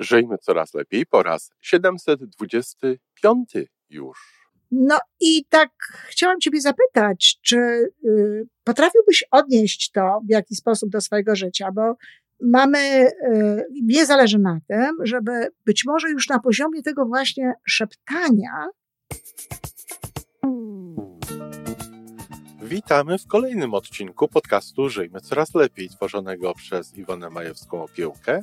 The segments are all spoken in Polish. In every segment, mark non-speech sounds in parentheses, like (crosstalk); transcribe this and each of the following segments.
Żyjmy coraz lepiej po raz 725 już. No i tak chciałam Ciebie zapytać, czy y, potrafiłbyś odnieść to w jakiś sposób do swojego życia, bo mamy, y, mnie zależy na tym, żeby być może już na poziomie tego właśnie szeptania. Witamy w kolejnym odcinku podcastu Żyjmy Coraz Lepiej, tworzonego przez Iwonę Majewską-Opiełkę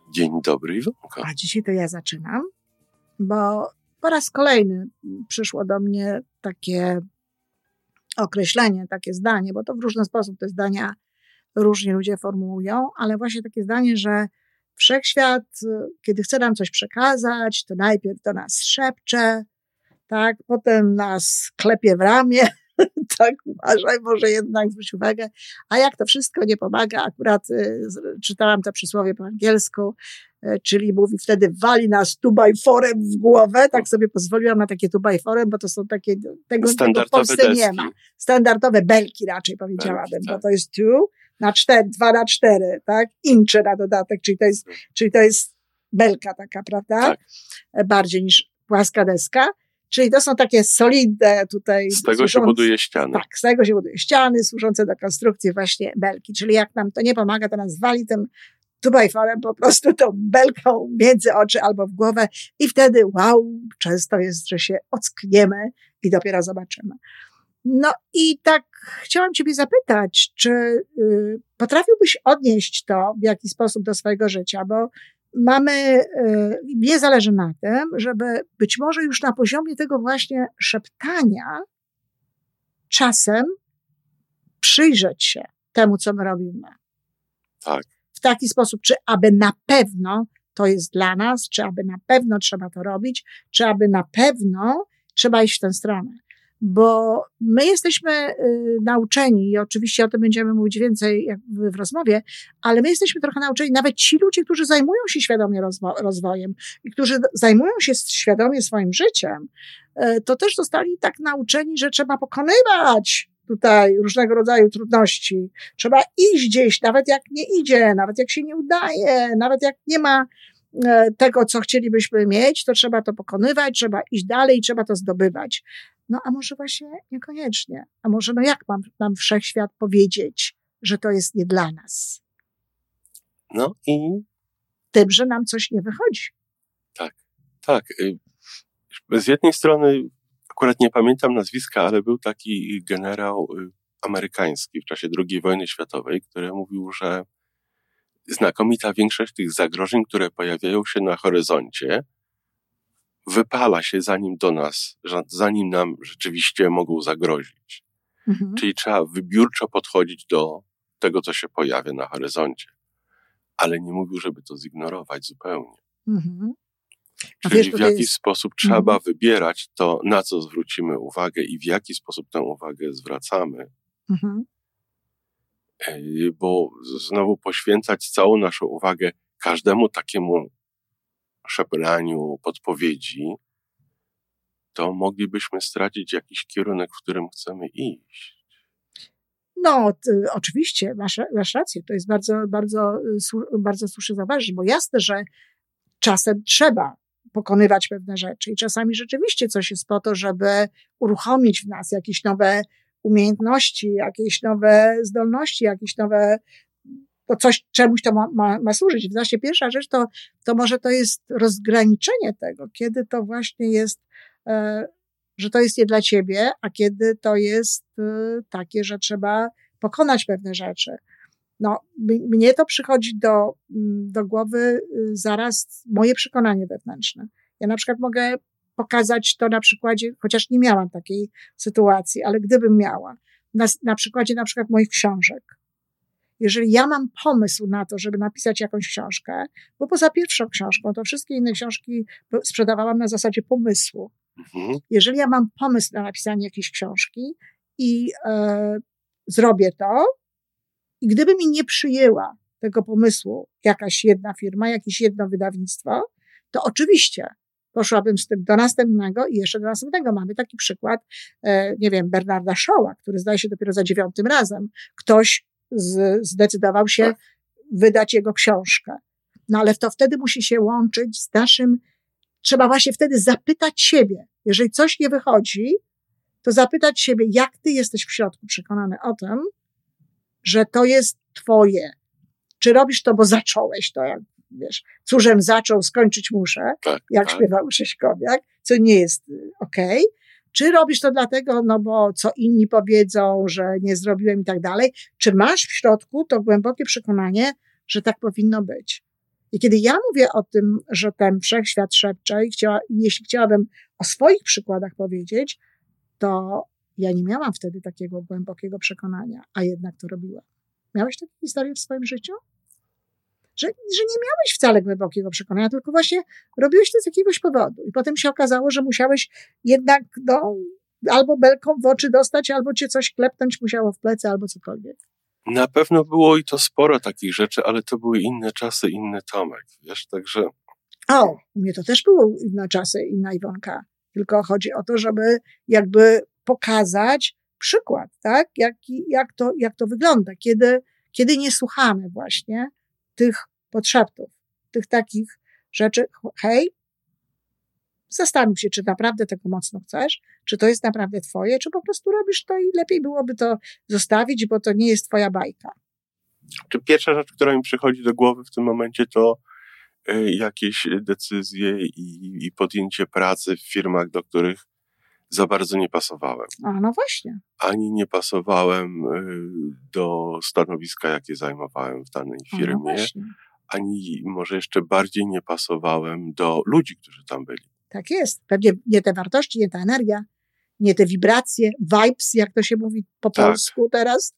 Dzień dobry, Iwonko. A dzisiaj to ja zaczynam, bo po raz kolejny przyszło do mnie takie określenie, takie zdanie, bo to w różny sposób te zdania różnie ludzie formułują, ale właśnie takie zdanie, że wszechświat, kiedy chce nam coś przekazać, to najpierw do nas szepcze, tak, potem nas klepie w ramię, tak, uważaj, może jednak zwróć uwagę. A jak to wszystko nie pomaga, akurat y, czytałam to przysłowie po angielsku, y, czyli mówi wtedy wali nas tubajforem w głowę, tak sobie pozwoliłam na takie tubajforem, bo to są takie, tego, tego w Polsce deski. nie ma. Standardowe belki raczej powiedziałabym, belki, tak. bo to jest two na cztery, dwa na cztery, tak, incze na dodatek, czyli to jest, czyli to jest belka taka, prawda? Tak. Bardziej niż płaska deska. Czyli to są takie solidne tutaj. Z tego służące, się buduje ściany. Tak, z tego się buduje ściany służące do konstrukcji właśnie belki. Czyli jak nam to nie pomaga, to nas wali tym tubajforem po prostu tą belką między oczy albo w głowę i wtedy wow, często jest, że się ockniemy i dopiero zobaczymy. No i tak chciałam Ciebie zapytać, czy y, potrafiłbyś odnieść to w jakiś sposób do swojego życia, bo mamy, mnie zależy na tym, żeby być może już na poziomie tego właśnie szeptania czasem przyjrzeć się temu, co my robimy. Tak. W taki sposób, czy aby na pewno to jest dla nas, czy aby na pewno trzeba to robić, czy aby na pewno trzeba iść w tę stronę bo my jesteśmy y, nauczeni i oczywiście o tym będziemy mówić więcej w rozmowie, ale my jesteśmy trochę nauczeni, nawet ci ludzie, którzy zajmują się świadomie rozwo rozwojem i którzy zajmują się świadomie swoim życiem, y, to też zostali tak nauczeni, że trzeba pokonywać tutaj różnego rodzaju trudności. Trzeba iść gdzieś, nawet jak nie idzie, nawet jak się nie udaje, nawet jak nie ma y, tego, co chcielibyśmy mieć, to trzeba to pokonywać, trzeba iść dalej, trzeba to zdobywać. No a może właśnie niekoniecznie. A może no jak mam nam wszechświat powiedzieć, że to jest nie dla nas? No i. Tym, że nam coś nie wychodzi. Tak, tak. Y, z jednej strony, akurat nie pamiętam nazwiska, ale był taki generał y, amerykański w czasie II wojny światowej, który mówił, że znakomita większość tych zagrożeń, które pojawiają się na horyzoncie, wypala się zanim do nas, zanim nam rzeczywiście mogą zagrozić. Mhm. Czyli trzeba wybiórczo podchodzić do tego, co się pojawia na horyzoncie. Ale nie mówił, żeby to zignorować zupełnie. Mhm. Czyli wiesz, w jaki jest... sposób trzeba mhm. wybierać to, na co zwrócimy uwagę i w jaki sposób tę uwagę zwracamy. Mhm. Bo znowu poświęcać całą naszą uwagę każdemu takiemu szemraniu podpowiedzi, to moglibyśmy stracić jakiś kierunek, w którym chcemy iść. No, ty, oczywiście, masz, masz rację. To jest bardzo, bardzo, bardzo słusznie zauważyć, bo jasne, że czasem trzeba pokonywać pewne rzeczy i czasami rzeczywiście coś jest po to, żeby uruchomić w nas jakieś nowe umiejętności, jakieś nowe zdolności, jakieś nowe to coś, czemuś to ma, ma, ma służyć. Właśnie pierwsza rzecz to, to może to jest rozgraniczenie tego, kiedy to właśnie jest, e, że to jest nie dla ciebie, a kiedy to jest e, takie, że trzeba pokonać pewne rzeczy. No, mnie to przychodzi do, do głowy y, zaraz moje przekonanie wewnętrzne. Ja na przykład mogę pokazać to na przykładzie, chociaż nie miałam takiej sytuacji, ale gdybym miała, na, na przykładzie na przykład moich książek jeżeli ja mam pomysł na to, żeby napisać jakąś książkę, bo poza pierwszą książką, to wszystkie inne książki sprzedawałam na zasadzie pomysłu. Mhm. Jeżeli ja mam pomysł na napisanie jakiejś książki i e, zrobię to, i gdyby mi nie przyjęła tego pomysłu jakaś jedna firma, jakieś jedno wydawnictwo, to oczywiście poszłabym z tym do następnego i jeszcze do następnego. Mamy taki przykład, e, nie wiem, Bernarda Shaw'a, który zdaje się dopiero za dziewiątym razem ktoś z, zdecydował się tak. wydać jego książkę. No ale to wtedy musi się łączyć z naszym, trzeba właśnie wtedy zapytać siebie, jeżeli coś nie wychodzi, to zapytać siebie, jak ty jesteś w środku przekonany o tym, że to jest twoje. Czy robisz to, bo zacząłeś to, jak wiesz, cóżem zaczął, skończyć muszę, tak, jak tak. śpiewał Sześkowiak, co nie jest y, okej. Okay. Czy robisz to dlatego, no bo co inni powiedzą, że nie zrobiłem i tak dalej? Czy masz w środku to głębokie przekonanie, że tak powinno być? I kiedy ja mówię o tym, że ten wszechświat szepcze i chciała, jeśli chciałabym o swoich przykładach powiedzieć, to ja nie miałam wtedy takiego głębokiego przekonania, a jednak to robiłam. Miałeś takie historie w swoim życiu? Że, że nie miałeś wcale głębokiego przekonania, tylko właśnie robiłeś to z jakiegoś powodu. I potem się okazało, że musiałeś jednak no, albo belką w oczy dostać, albo cię coś klepnąć musiało w plecy, albo cokolwiek. Na pewno było i to sporo takich rzeczy, ale to były inne czasy, inny Tomek, wiesz, także... O, u mnie to też były inne czasy, inna Iwonka. Tylko chodzi o to, żeby jakby pokazać przykład, tak? Jak, jak, to, jak to wygląda, kiedy, kiedy nie słuchamy właśnie tych podszeptów, tych takich rzeczy. Hej, zastanów się, czy naprawdę tego mocno chcesz, czy to jest naprawdę twoje, czy po prostu robisz to i lepiej byłoby to zostawić, bo to nie jest twoja bajka. Czy pierwsza rzecz, która mi przychodzi do głowy w tym momencie, to y, jakieś decyzje i, i podjęcie pracy w firmach, do których za bardzo nie pasowałem. A, no właśnie. Ani nie pasowałem y, do stanowiska, jakie zajmowałem w danej firmie, no ani może jeszcze bardziej nie pasowałem do ludzi, którzy tam byli. Tak jest. Pewnie nie te wartości, nie ta energia, nie te wibracje, vibes, jak to się mówi po tak. polsku teraz.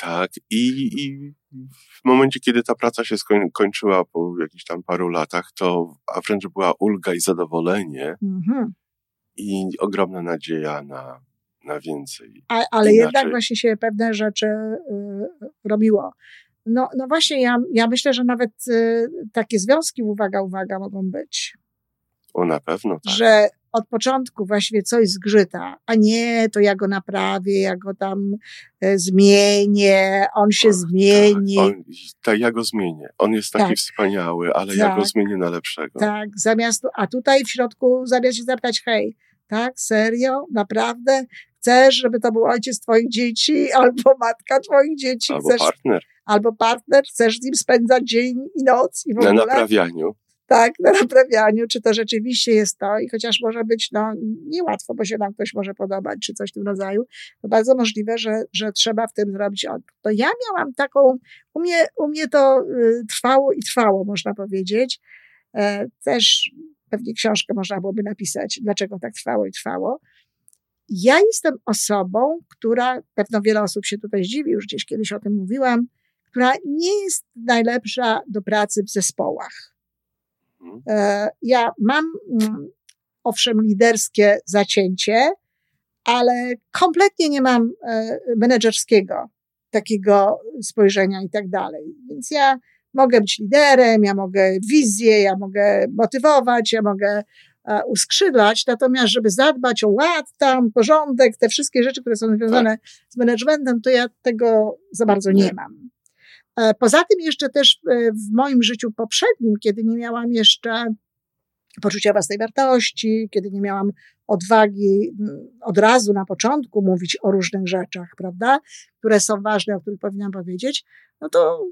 Tak. I, I w momencie, kiedy ta praca się skończyła po jakichś tam paru latach, to a wręcz była ulga i zadowolenie. Mhm i ogromna nadzieja na, na więcej. A, ale Inaczej. jednak właśnie się pewne rzeczy y, robiło. No, no właśnie, ja, ja myślę, że nawet y, takie związki, uwaga, uwaga, mogą być. O, na pewno tak. Że od początku właściwie coś zgrzyta, a nie, to ja go naprawię, ja go tam e, zmienię, on się o, zmieni. Tak, on, tak, ja go zmienię. On jest taki tak. wspaniały, ale tak. ja go tak. zmienię na lepszego. Tak, zamiast, a tutaj w środku zamiast się zapytać, hej, tak, serio, naprawdę? Chcesz, żeby to był ojciec twoich dzieci, albo matka twoich dzieci? Albo chcesz, partner. Albo partner, chcesz z nim spędzać dzień i noc i w ogóle? Na naprawianiu tak, na naprawianiu, czy to rzeczywiście jest to i chociaż może być no, niełatwo, bo się nam ktoś może podobać, czy coś w tym rodzaju, to bardzo możliwe, że, że trzeba w tym zrobić odwrót. To ja miałam taką, u mnie, u mnie to y, trwało i trwało, można powiedzieć. E, też pewnie książkę można byłoby napisać, dlaczego tak trwało i trwało. Ja jestem osobą, która, pewno wiele osób się tutaj zdziwi, już gdzieś kiedyś o tym mówiłam, która nie jest najlepsza do pracy w zespołach. Mhm. E, ja mam, mm, owszem, liderskie zacięcie, ale kompletnie nie mam e, menedżerskiego takiego spojrzenia i tak dalej. Więc ja mogę być liderem, ja mogę wizję, ja mogę motywować, ja mogę e, uskrzydlać, natomiast żeby zadbać o ład tam, porządek, te wszystkie rzeczy, które są związane tak. z managementem, to ja tego za bardzo nie, nie mam. E, poza tym jeszcze też e, w moim życiu poprzednim, kiedy nie miałam jeszcze poczucia własnej wartości, kiedy nie miałam odwagi od razu na początku mówić o różnych rzeczach, prawda, które są ważne, o których powinnam powiedzieć, no to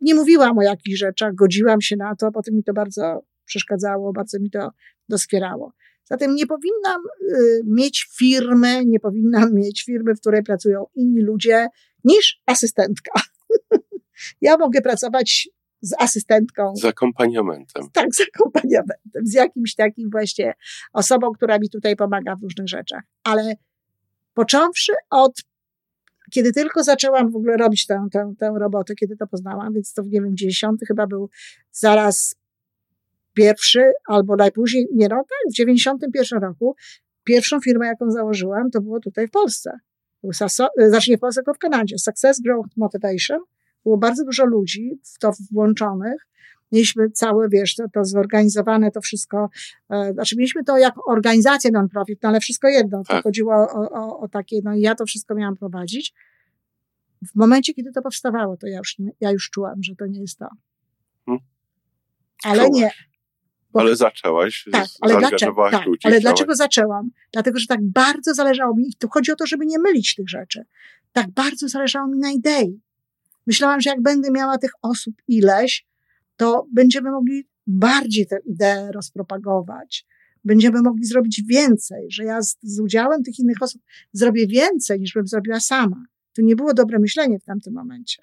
nie mówiłam o jakichś rzeczach, godziłam się na to, potem mi to bardzo przeszkadzało, bardzo mi to doskwierało. Zatem nie powinnam y, mieć firmy, nie powinnam mieć firmy, w której pracują inni ludzie niż asystentka. (laughs) ja mogę pracować z asystentką. Z akompaniamentem. Tak, z akompaniamentem, z jakimś takim właśnie osobą, która mi tutaj pomaga w różnych rzeczach. Ale począwszy od kiedy tylko zaczęłam w ogóle robić tę, tę, tę robotę, kiedy to poznałam, więc to w nie wiem, 90 chyba był zaraz pierwszy, albo najpóźniej, nie no tak, w 91 roku pierwszą firmę, jaką założyłam, to było tutaj w Polsce. Znaczy nie w Polsce, tylko w Kanadzie. Success Growth Motivation. Było bardzo dużo ludzi w to włączonych. Mieliśmy całe, wiesz, to, to zorganizowane, to wszystko, e, znaczy mieliśmy to jako organizację non-profit, no ale wszystko jedno, to tak. chodziło o, o, o takie, no i ja to wszystko miałam prowadzić. W momencie, kiedy to powstawało, to ja już, ja już czułam, że to nie jest to. Hmm. Ale Czułaś. nie, bo, ale zaczęłaś, tak, ale dlaczego, tak, ludzi. Ale dlaczego zaczęłam? Dlatego, że tak bardzo zależało mi, i tu chodzi o to, żeby nie mylić tych rzeczy, tak bardzo zależało mi na idei. Myślałam, że jak będę miała tych osób ileś, to będziemy mogli bardziej tę ideę rozpropagować. Będziemy mogli zrobić więcej, że ja z, z udziałem tych innych osób zrobię więcej, niż bym zrobiła sama. To nie było dobre myślenie w tamtym momencie.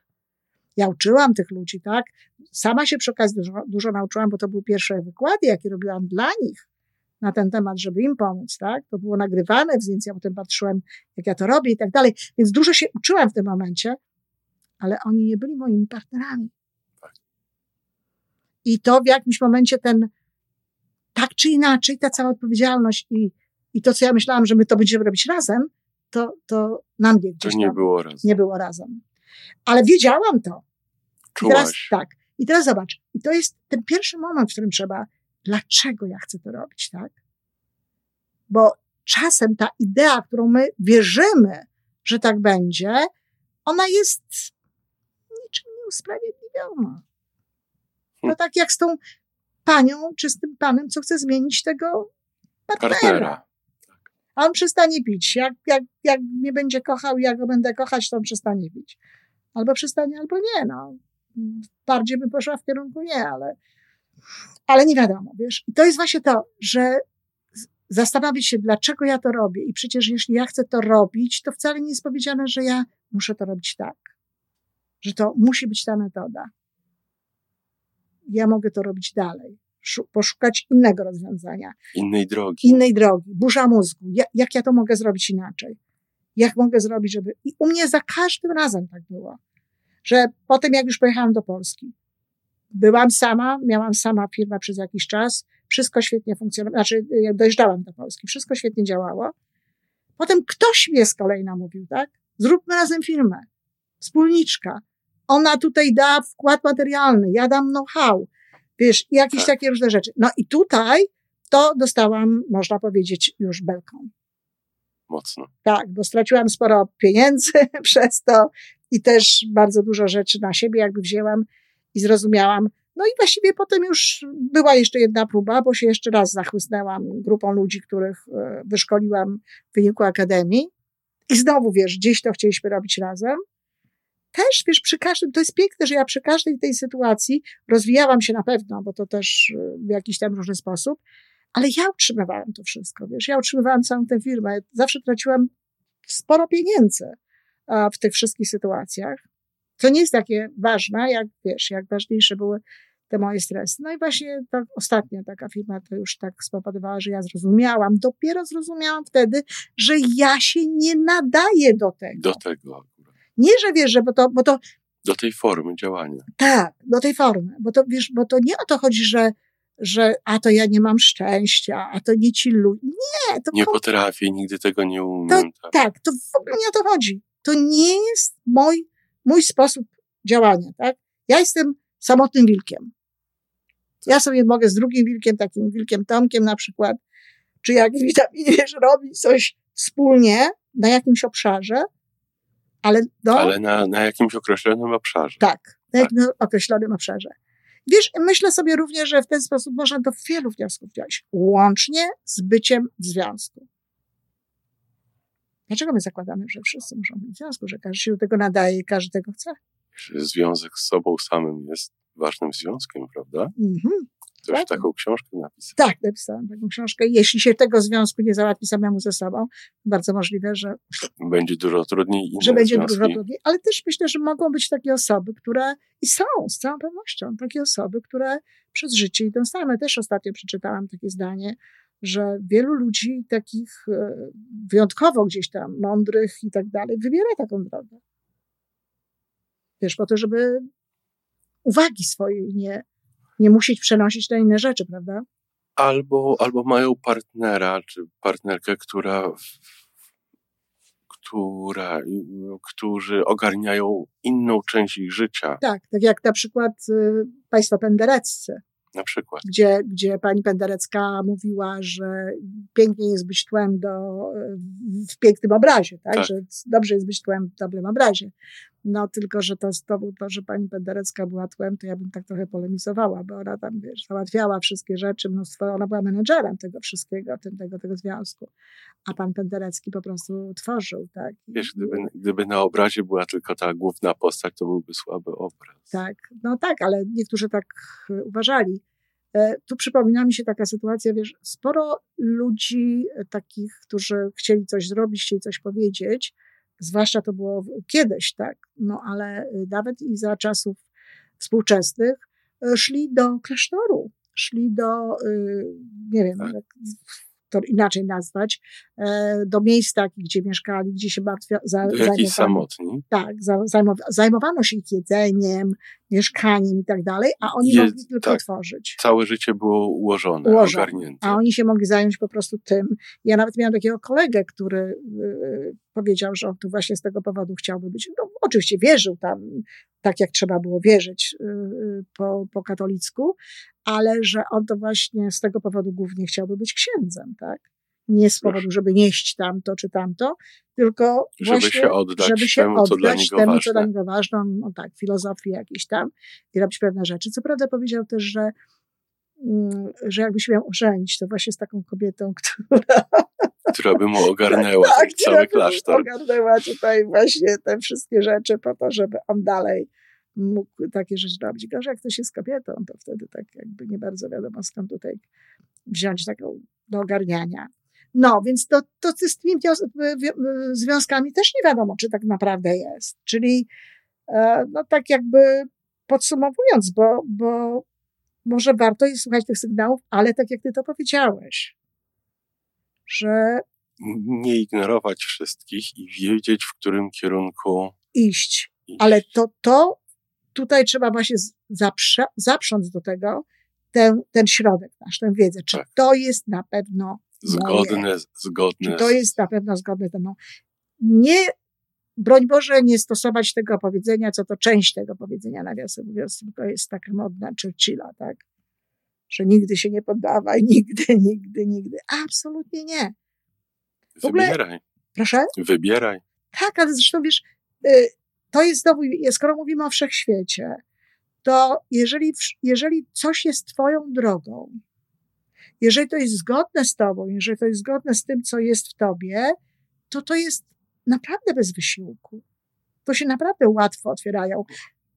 Ja uczyłam tych ludzi, tak? Sama się przy okazji dużo, dużo nauczyłam, bo to były pierwsze wykłady, jakie robiłam dla nich na ten temat, żeby im pomóc, tak? To było nagrywane, więc ja potem patrzyłem, jak ja to robię i tak dalej. Więc dużo się uczyłam w tym momencie, ale oni nie byli moimi partnerami. I to w jakimś momencie ten, tak czy inaczej, ta cała odpowiedzialność i, i to, co ja myślałam, że my to będziemy robić razem, to, to na mnie gdzieś to nie było razem. Nie było razem. Ale wiedziałam to. Czułaś. I teraz, tak. I teraz zobacz. I to jest ten pierwszy moment, w którym trzeba, dlaczego ja chcę to robić, tak? Bo czasem ta idea, którą my wierzymy, że tak będzie, ona jest nieusprawiedliwiona. No hm. tak jak z tą panią czy z tym panem, co chce zmienić tego partnera. partnera. A on przestanie pić. Jak, jak, jak mnie będzie kochał, ja go będę kochać, to on przestanie pić. Albo przestanie, albo nie. No. Bardziej bym poszła w kierunku nie, ale, ale nie wiadomo, wiesz. I to jest właśnie to, że zastanowić się, dlaczego ja to robię. I przecież jeśli ja chcę to robić, to wcale nie jest powiedziane, że ja muszę to robić tak. Że to musi być ta metoda. Ja mogę to robić dalej. Poszukać innego rozwiązania. Innej drogi. Innej drogi. Burza mózgu. Jak, jak ja to mogę zrobić inaczej? Jak mogę zrobić, żeby. I u mnie za każdym razem tak było że potem jak już pojechałam do Polski, byłam sama, miałam sama firmę przez jakiś czas, wszystko świetnie funkcjonowało, znaczy jak dojeżdżałam do Polski, wszystko świetnie działało. Potem ktoś mnie z kolei namówił, tak? Zróbmy razem firmę. Wspólniczka. Ona tutaj da wkład materialny, ja dam know-how, wiesz, jakieś tak. takie różne rzeczy. No i tutaj to dostałam, można powiedzieć, już belką. Mocno. Tak, bo straciłam sporo pieniędzy (laughs) przez to i też bardzo dużo rzeczy na siebie jakby wzięłam i zrozumiałam. No i właściwie potem już była jeszcze jedna próba, bo się jeszcze raz zachłysnęłam grupą ludzi, których e, wyszkoliłam w wyniku akademii. I znowu, wiesz, gdzieś to chcieliśmy robić razem. Też, wiesz, przy każdym, to jest piękne, że ja przy każdej tej sytuacji rozwijałam się na pewno, bo to też e, w jakiś tam różny sposób, ale ja utrzymywałam to wszystko, wiesz, ja utrzymywałam całą tę firmę. Zawsze traciłam sporo pieniędzy w tych wszystkich sytuacjach. To nie jest takie ważne, jak wiesz, jak ważniejsze były te moje stresy. No i właśnie ta ostatnia taka firma to już tak spowodowała, że ja zrozumiałam, dopiero zrozumiałam wtedy, że ja się nie nadaję do tego. Do tego. Nie, że wiesz, że bo to, bo to do tej formy działania. Tak, do tej formy, bo to wiesz, bo to nie o to chodzi, że że a to ja nie mam szczęścia, a to nie ci ludzie. Nie, to nie potrafię, nigdy tego nie umiem. To, tak. tak, to w ogóle nie o to chodzi. To nie jest mój, mój sposób działania, tak? Ja jestem samotnym wilkiem. Ja sobie mogę z drugim wilkiem, takim wilkiem Tomkiem na przykład, czy jak (laughs) wiesz, robić coś wspólnie na jakimś obszarze, ale no, Ale na, na jakimś określonym obszarze. Tak, na tak. jakimś określonym obszarze. Wiesz, myślę sobie również, że w ten sposób można do wielu wniosków dojść, łącznie z byciem w związku. Dlaczego my zakładamy, że wszyscy muszą być w związku, że każdy się do tego nadaje i każdy tego chce? Związek z sobą samym jest ważnym związkiem, prawda? Mhm. Ktoś tak. taką książkę napisał. Tak, napisałam taką książkę. Jeśli się tego związku nie załatwi samemu ze sobą, bardzo możliwe, że będzie dużo trudniej. Że będzie związki. dużo trudniej. Ale też myślę, że mogą być takie osoby, które i są z całą pewnością takie osoby, które przez życie idą same. Też ostatnio przeczytałam takie zdanie, że wielu ludzi takich e, wyjątkowo gdzieś tam mądrych i tak dalej wybiera taką drogę. Wiesz, po to, żeby uwagi swojej nie, nie musieć przenosić na inne rzeczy, prawda? Albo, albo mają partnera czy partnerkę, która która, którzy ogarniają inną część ich życia. Tak, tak jak na przykład y, państwo pendereccy. Na przykład. Gdzie, gdzie pani Penderecka mówiła, że pięknie jest być tłem do, w pięknym obrazie, tak? tak? Że dobrze jest być tłem w dobrym obrazie. No tylko, że to, był to, że pani Penderecka była tłem, to ja bym tak trochę polemizowała, bo ona tam, wiesz, załatwiała wszystkie rzeczy, mnóstwo, ona była menedżerem tego wszystkiego, tego, tego związku. A pan Penderecki po prostu tworzył, tak? Wiesz, gdyby, gdyby na obrazie była tylko ta główna postać, to byłby słaby obraz. Tak, no tak, ale niektórzy tak e, uważali. E, tu przypomina mi się taka sytuacja, wiesz, sporo ludzi e, takich, którzy chcieli coś zrobić, chcieli coś powiedzieć, Zwłaszcza to było kiedyś, tak, no ale y, nawet i za czasów współczesnych y, szli do klasztoru, szli do, y, nie wiem, inaczej nazwać, e, do miejsc takich, gdzie mieszkali, gdzie się martwia, za, zajmowano. samotni. Tak, zajmowano się ich jedzeniem, mieszkaniem i tak dalej, a oni Je, mogli tylko tak, tworzyć. Całe życie było ułożone, ułożone, ogarnięte. A oni się mogli zająć po prostu tym. Ja nawet miałam takiego kolegę, który y, powiedział, że on tu właśnie z tego powodu chciałby być. No, oczywiście wierzył tam, tak jak trzeba było wierzyć y, y, po, po katolicku, ale że on to właśnie z tego powodu głównie chciałby być księdzem, tak? Nie z powodu, żeby nieść tamto czy tamto, tylko żeby właśnie, się oddać żeby się temu, oddać co dla niego temu, ważne. co dla niego ważne. No tak, filozofii jakiejś tam i robić pewne rzeczy. Co prawda powiedział też, że, mm, że jakby się miał ożenić, to właśnie z taką kobietą, (laughs) która która by mu ogarnęła tak, cały klasztor. Ogarnęła tutaj właśnie te wszystkie rzeczy po to, żeby on dalej mógł takie rzeczy robić. Gorzej jak ktoś jest kobietą, to wtedy tak jakby nie bardzo wiadomo skąd tutaj wziąć taką do ogarniania. No, więc to, to z tymi związkami też nie wiadomo, czy tak naprawdę jest. Czyli, e, no tak jakby podsumowując, bo, bo może warto jest słuchać tych sygnałów, ale tak jak ty to powiedziałeś, że nie ignorować wszystkich i wiedzieć, w którym kierunku iść. iść. Ale to, to tutaj trzeba właśnie zaprze, zaprząc do tego ten, ten środek nasz, tę wiedzę. Czy tak. to jest na pewno zgodne, moje? zgodne. Czy to jest na pewno zgodne ze mną? Nie, broń Boże, nie stosować tego powiedzenia, co to część tego powiedzenia, nawiasem mówiąc, tylko jest taka modna Churchilla, tak? Że nigdy się nie poddawaj, (laughs) nigdy, nigdy, nigdy. Absolutnie nie. W Wybieraj. Ogóle, proszę? Wybieraj. Tak, ale zresztą wiesz, y, to jest znowu, skoro mówimy o wszechświecie, to jeżeli, jeżeli coś jest Twoją drogą, jeżeli to jest zgodne z Tobą, jeżeli to jest zgodne z tym, co jest w Tobie, to to jest naprawdę bez wysiłku. To się naprawdę łatwo otwierają.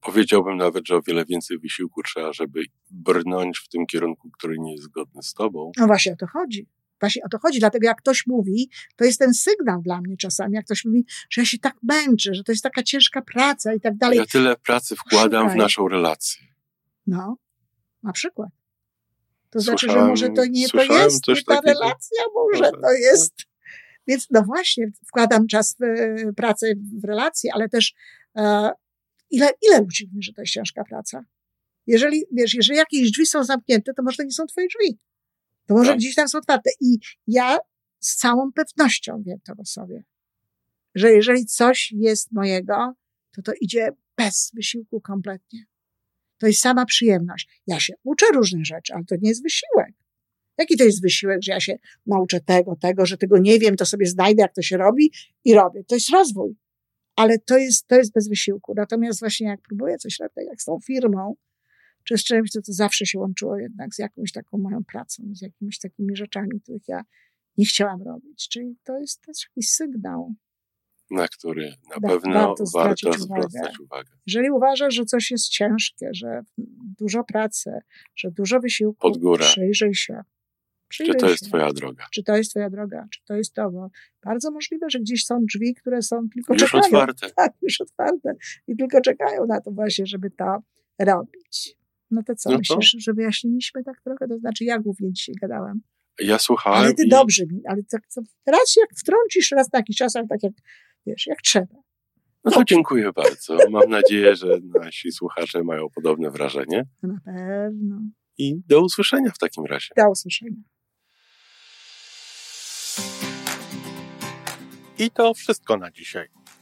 Powiedziałbym nawet, że o wiele więcej wysiłku trzeba, żeby brnąć w tym kierunku, który nie jest zgodny z Tobą. No właśnie o to chodzi. Właśnie o to chodzi. Dlatego jak ktoś mówi, to jest ten sygnał dla mnie czasami, jak ktoś mówi, że ja się tak męczę, że to jest taka ciężka praca i tak dalej. Ja tyle pracy wkładam Szukaj. w naszą relację. No, na przykład. To znaczy, że może to nie to jest nie ta relacja, może to jest. Więc no właśnie, wkładam czas w pracę w relacje, ale też e, ile, ile ludzi mówi, że to jest ciężka praca? Jeżeli, wiesz, jeżeli jakieś drzwi są zamknięte, to może to nie są twoje drzwi. To może tak. gdzieś tam są otwarte. I ja z całą pewnością wiem to o sobie, że jeżeli coś jest mojego, to to idzie bez wysiłku kompletnie. To jest sama przyjemność. Ja się uczę różnych rzeczy, ale to nie jest wysiłek. Jaki to jest wysiłek, że ja się nauczę tego, tego, że tego nie wiem, to sobie znajdę, jak to się robi i robię. To jest rozwój. Ale to jest, to jest bez wysiłku. Natomiast właśnie jak próbuję coś robić, jak z tą firmą, czy z czymś, to, to zawsze się łączyło jednak z jakąś taką moją pracą, z jakimiś takimi rzeczami, których ja nie chciałam robić. Czyli to jest też jakiś sygnał. Na który na pewno warto, warto zwracać uwagę. Jeżeli uważasz, że coś jest ciężkie, że dużo pracy, że dużo wysiłku, Pod górę. przyjrzyj się. Przyjrzyj czy to jest się. Twoja droga? Czy to jest Twoja droga? Czy to jest to? Bo bardzo możliwe, że gdzieś są drzwi, które są tylko już czekają. otwarte. (laughs) Tak, już otwarte. I tylko czekają na to właśnie, żeby to robić. No to co, no to? myślisz, że wyjaśniliśmy tak trochę? To znaczy, ja głównie dzisiaj gadałam. Ja słuchałem. Ale ty i... dobrze mi, ale tak, co, raz jak wtrącisz, raz jakiś czas, ale tak jak, wiesz, jak trzeba. No to dziękuję bardzo. Mam nadzieję, że nasi słuchacze mają podobne wrażenie. Na pewno. I do usłyszenia w takim razie. Do usłyszenia. I to wszystko na dzisiaj.